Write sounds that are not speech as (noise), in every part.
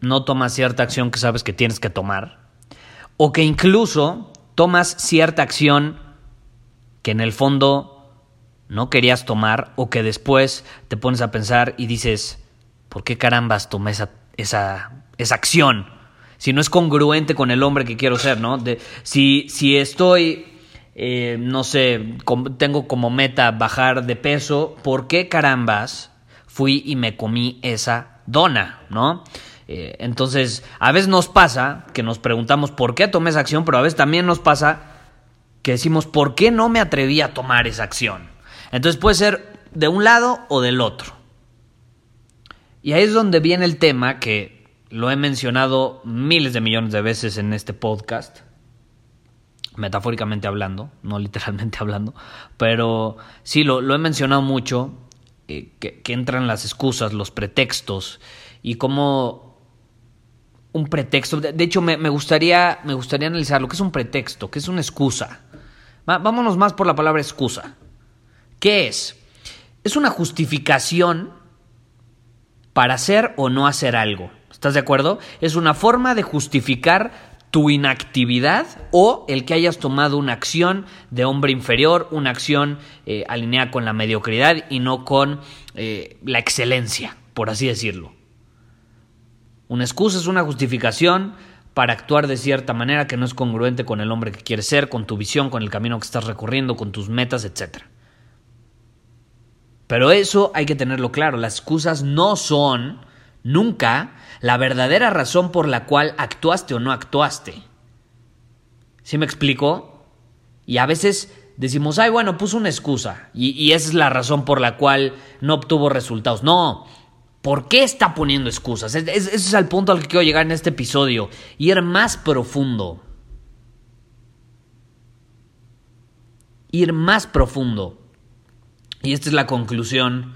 no tomas cierta acción que sabes que tienes que tomar? O que incluso tomas cierta acción que en el fondo no querías tomar o que después te pones a pensar y dices, ¿por qué carambas tomé esa, esa, esa acción? Si no es congruente con el hombre que quiero ser, ¿no? De, si, si estoy, eh, no sé, tengo como meta bajar de peso, ¿por qué carambas fui y me comí esa dona, ¿no? Eh, entonces, a veces nos pasa que nos preguntamos por qué tomé esa acción, pero a veces también nos pasa que decimos por qué no me atreví a tomar esa acción. Entonces puede ser de un lado o del otro. Y ahí es donde viene el tema que lo he mencionado miles de millones de veces en este podcast, metafóricamente hablando, no (laughs) literalmente hablando, pero sí, lo, he mencionado mucho, eh, que, que entran las excusas, los pretextos, y cómo un pretexto. De, hecho, me, gustaría, me gustaría analizar lo que es un pretexto, qué es una excusa. vámonos más por la palabra excusa. ¿Qué es? Es una justificación para hacer o no hacer algo. ¿Estás de acuerdo? Es una forma de justificar tu inactividad o el que hayas tomado una acción de hombre inferior, una acción eh, alineada con la mediocridad y no con eh, la excelencia, por así decirlo. Una excusa es una justificación para actuar de cierta manera que no es congruente con el hombre que quieres ser, con tu visión, con el camino que estás recorriendo, con tus metas, etc. Pero eso hay que tenerlo claro, las excusas no son nunca la verdadera razón por la cual actuaste o no actuaste. ¿Sí me explico? Y a veces decimos, ay, bueno, puso una excusa y, y esa es la razón por la cual no obtuvo resultados. No, ¿Por qué está poniendo excusas? Ese es el punto al que quiero llegar en este episodio. Ir más profundo. Ir más profundo. Y esta es la conclusión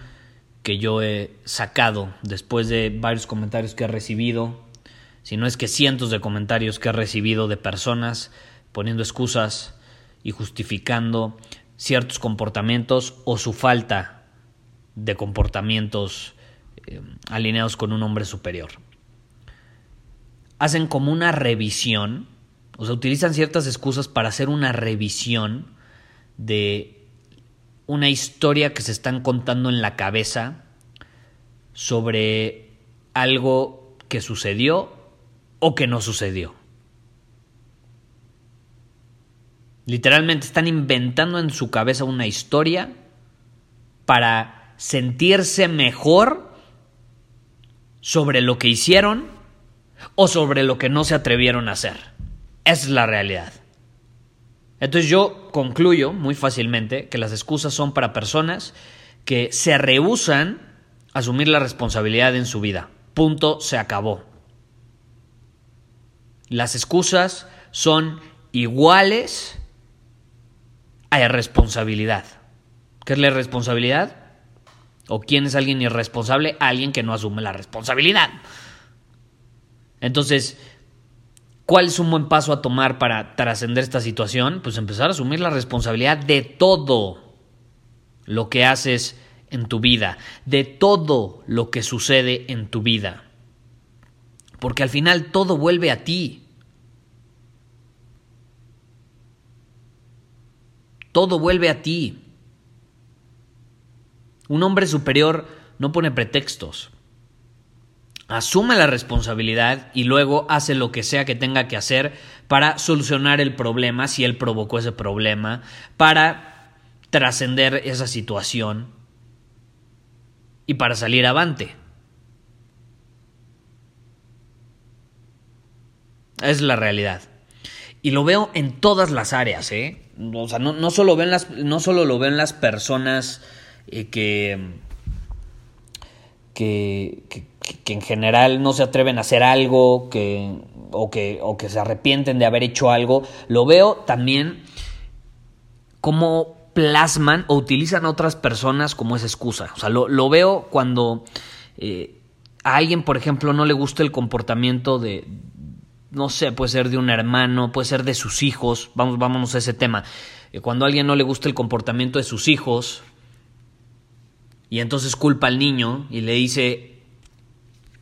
que yo he sacado después de varios comentarios que he recibido. Si no es que cientos de comentarios que he recibido de personas poniendo excusas y justificando ciertos comportamientos o su falta de comportamientos eh, alineados con un hombre superior. Hacen como una revisión, o sea, utilizan ciertas excusas para hacer una revisión de una historia que se están contando en la cabeza sobre algo que sucedió o que no sucedió. Literalmente están inventando en su cabeza una historia para sentirse mejor sobre lo que hicieron o sobre lo que no se atrevieron a hacer. Esa es la realidad. Entonces yo concluyo muy fácilmente que las excusas son para personas que se rehusan a asumir la responsabilidad en su vida. Punto, se acabó. Las excusas son iguales a irresponsabilidad. ¿Qué es la irresponsabilidad? ¿O quién es alguien irresponsable? Alguien que no asume la responsabilidad. Entonces, ¿cuál es un buen paso a tomar para trascender esta situación? Pues empezar a asumir la responsabilidad de todo lo que haces en tu vida, de todo lo que sucede en tu vida. Porque al final todo vuelve a ti. Todo vuelve a ti. Un hombre superior no pone pretextos. asume la responsabilidad y luego hace lo que sea que tenga que hacer para solucionar el problema, si él provocó ese problema, para trascender esa situación y para salir avante. Es la realidad. Y lo veo en todas las áreas, ¿eh? O sea, no, solo, ven las, no solo lo ven las personas eh, que, que, que, en general no se atreven a hacer algo que, o, que, o que se arrepienten de haber hecho algo. Lo veo también como plasman o utilizan a otras personas como esa excusa. O sea, lo, lo veo cuando eh, a alguien, por ejemplo, no le gusta el comportamiento de, no sé, puede ser de un hermano, puede ser de sus hijos, vamos, vámonos a ese tema. Eh, cuando a alguien no le gusta el comportamiento de sus hijos, y entonces culpa al niño y le dice,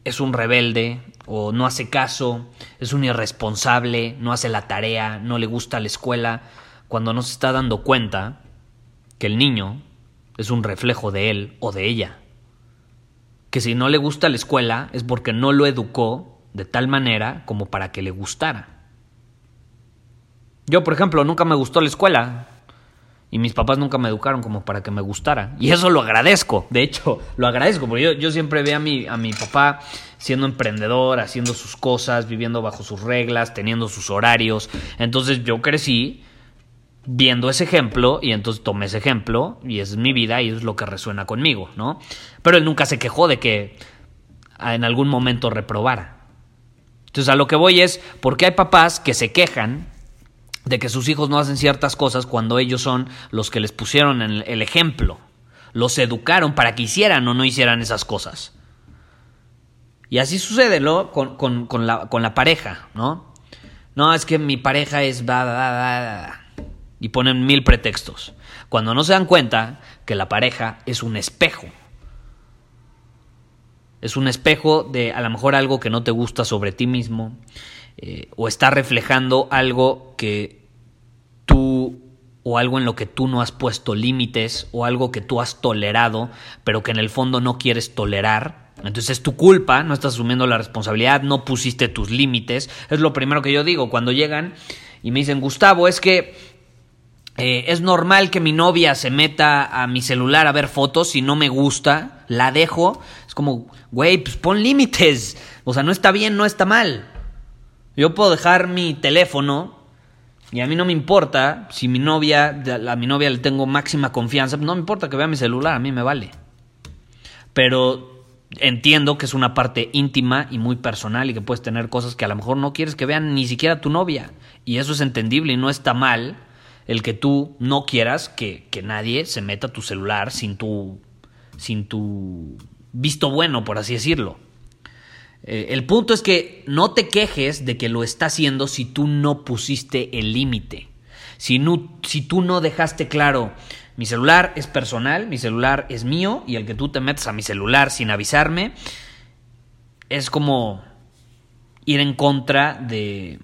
es un rebelde, o no hace caso, es un irresponsable, no hace la tarea, no le gusta la escuela, cuando no se está dando cuenta que el niño es un reflejo de él o de ella. Que si no le gusta la escuela es porque no lo educó de tal manera como para que le gustara. Yo, por ejemplo, nunca me gustó la escuela y mis papás nunca me educaron como para que me gustara. Y eso lo agradezco, de hecho, lo agradezco, porque yo, siempre veo a mi, a mi papá siendo emprendedor, haciendo sus cosas, viviendo bajo sus reglas, teniendo sus horarios. Entonces yo crecí viendo ese ejemplo y entonces tomé ese ejemplo y es mi vida y es lo que resuena conmigo, ¿no? Pero él nunca se quejó de que en algún momento reprobara. Entonces a lo que voy es, porque hay papás que se quejan de que sus hijos no hacen ciertas cosas cuando ellos son los que les pusieron el ejemplo, los educaron para que hicieran o no hicieran esas cosas. Y así sucede ¿no? con, con, la, con la pareja, ¿no? No, es que mi pareja es... y ponen mil pretextos. Cuando no se dan cuenta que la pareja es un espejo es un espejo de a lo mejor algo que no te gusta sobre ti mismo eh, o está reflejando algo que tú o algo en lo que tú no has puesto límites o algo que tú has tolerado pero que en el fondo no quieres tolerar. Entonces es tu culpa, no estás asumiendo la responsabilidad, no pusiste tus límites. Es lo primero que yo digo cuando llegan y me dicen, Gustavo, es que eh, es normal que mi novia se meta a mi celular a ver fotos si no me gusta, la dejo. Es como, güey, pues pon límites. O sea, no está bien, no está mal. Yo puedo dejar mi teléfono y a mí no me importa si mi novia, a mi novia le tengo máxima confianza, no me importa que vea mi celular, a mí me vale. Pero entiendo que es una parte íntima y muy personal y que puedes tener cosas que a lo mejor no quieres que vean ni siquiera tu novia. Y eso es entendible y no está mal el que tú no quieras que, que nadie se meta a tu celular sin tu, sin tu visto bueno, por así decirlo. Eh, el punto es que no te quejes de que lo está haciendo si tú no pusiste el límite. Si, tú no dejaste claro, mi celular es personal, mi celular es mío y el que tú te metas a mi celular sin avisarme es como ir en contra de,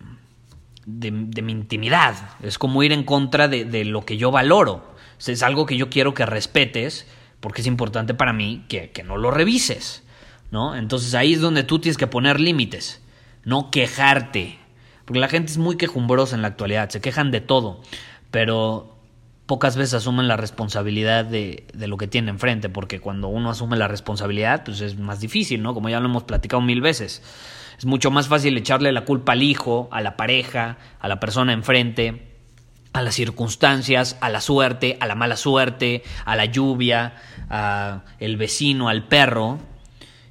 mi intimidad, es como ir en contra de lo que yo valoro. Es algo que yo quiero que respetes porque es importante para mí que, no lo revises, ¿no? Entonces ahí es donde tú tienes que poner límites, no quejarte, porque la gente es muy quejumbrosa en la actualidad, se quejan de todo, pero pocas veces asumen la responsabilidad de, lo que tienen enfrente, porque cuando uno asume la responsabilidad, pues es más difícil, ¿no? Como ya lo hemos platicado mil veces. Es mucho más fácil echarle la culpa al hijo, a la pareja, a la persona enfrente, a las circunstancias, a la suerte, a la mala suerte, a la lluvia, a el vecino, al perro.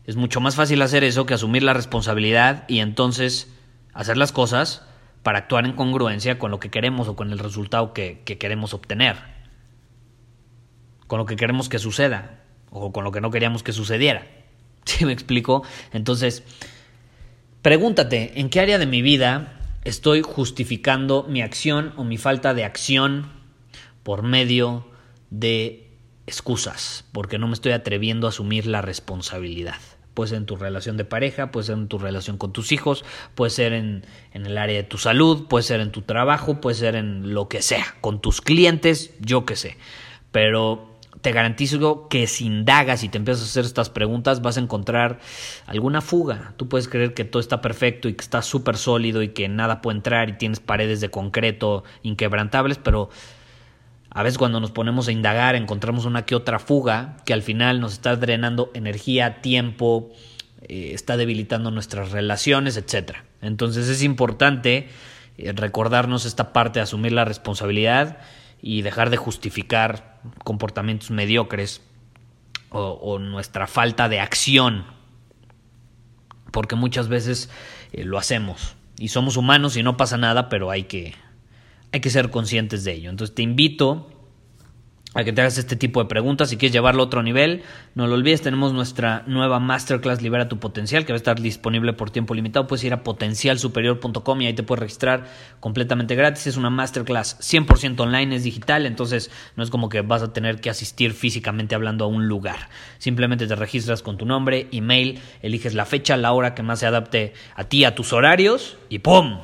Es mucho más fácil hacer eso que asumir la responsabilidad y entonces hacer las cosas para actuar en congruencia con lo que queremos o con el resultado que, queremos obtener. Con lo que queremos que suceda o con lo que no queríamos que sucediera. (laughs) ¿Sí me explico? Entonces, pregúntate, ¿en qué área de mi vida estoy justificando mi acción o mi falta de acción por medio de excusas, porque no me estoy atreviendo a asumir la responsabilidad. Puede ser en tu relación de pareja, puede ser en tu relación con tus hijos, puede ser en, en, el área de tu salud, puede ser en tu trabajo, puede ser en lo que sea, con tus clientes, yo qué sé. Pero te garantizo que si indagas y te empiezas a hacer estas preguntas vas a encontrar alguna fuga. Tú puedes creer que todo está perfecto y que está súper sólido y que nada puede entrar y tienes paredes de concreto inquebrantables, pero a veces cuando nos ponemos a indagar encontramos una que otra fuga que al final nos está drenando energía, tiempo, eh, está debilitando nuestras relaciones, etc. Entonces es importante eh, recordarnos esta parte asumir la responsabilidad y dejar de justificar comportamientos mediocres o, nuestra falta de acción, porque muchas veces eh, lo hacemos y somos humanos y no pasa nada, pero hay que, hay que ser conscientes de ello. Entonces te invito a que te hagas este tipo de preguntas. Si quieres llevarlo a otro nivel, no lo olvides, tenemos nuestra nueva Masterclass Libera tu Potencial, que va a estar disponible por tiempo limitado. Puedes ir a potencialsuperior.com y ahí te puedes registrar completamente gratis. Es una Masterclass 100% online, es digital, entonces no es como que vas a tener que asistir físicamente hablando a un lugar. Simplemente te registras con tu nombre, email, eliges la fecha, la hora que más se adapte a ti, a tus horarios y ¡pum!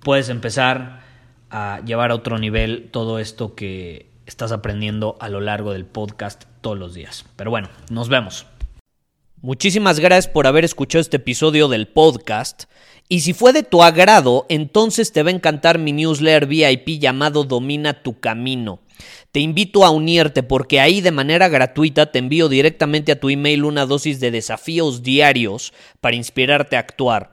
Puedes empezar a llevar a otro nivel todo esto que estás aprendiendo a lo largo del podcast todos los días. Pero bueno, nos vemos. Muchísimas gracias por haber escuchado este episodio del podcast. Y si fue de tu agrado, entonces te va a encantar mi newsletter VIP llamado Domina tu Camino. Te invito a unirte porque ahí de manera gratuita te envío directamente a tu email una dosis de desafíos diarios para inspirarte a actuar.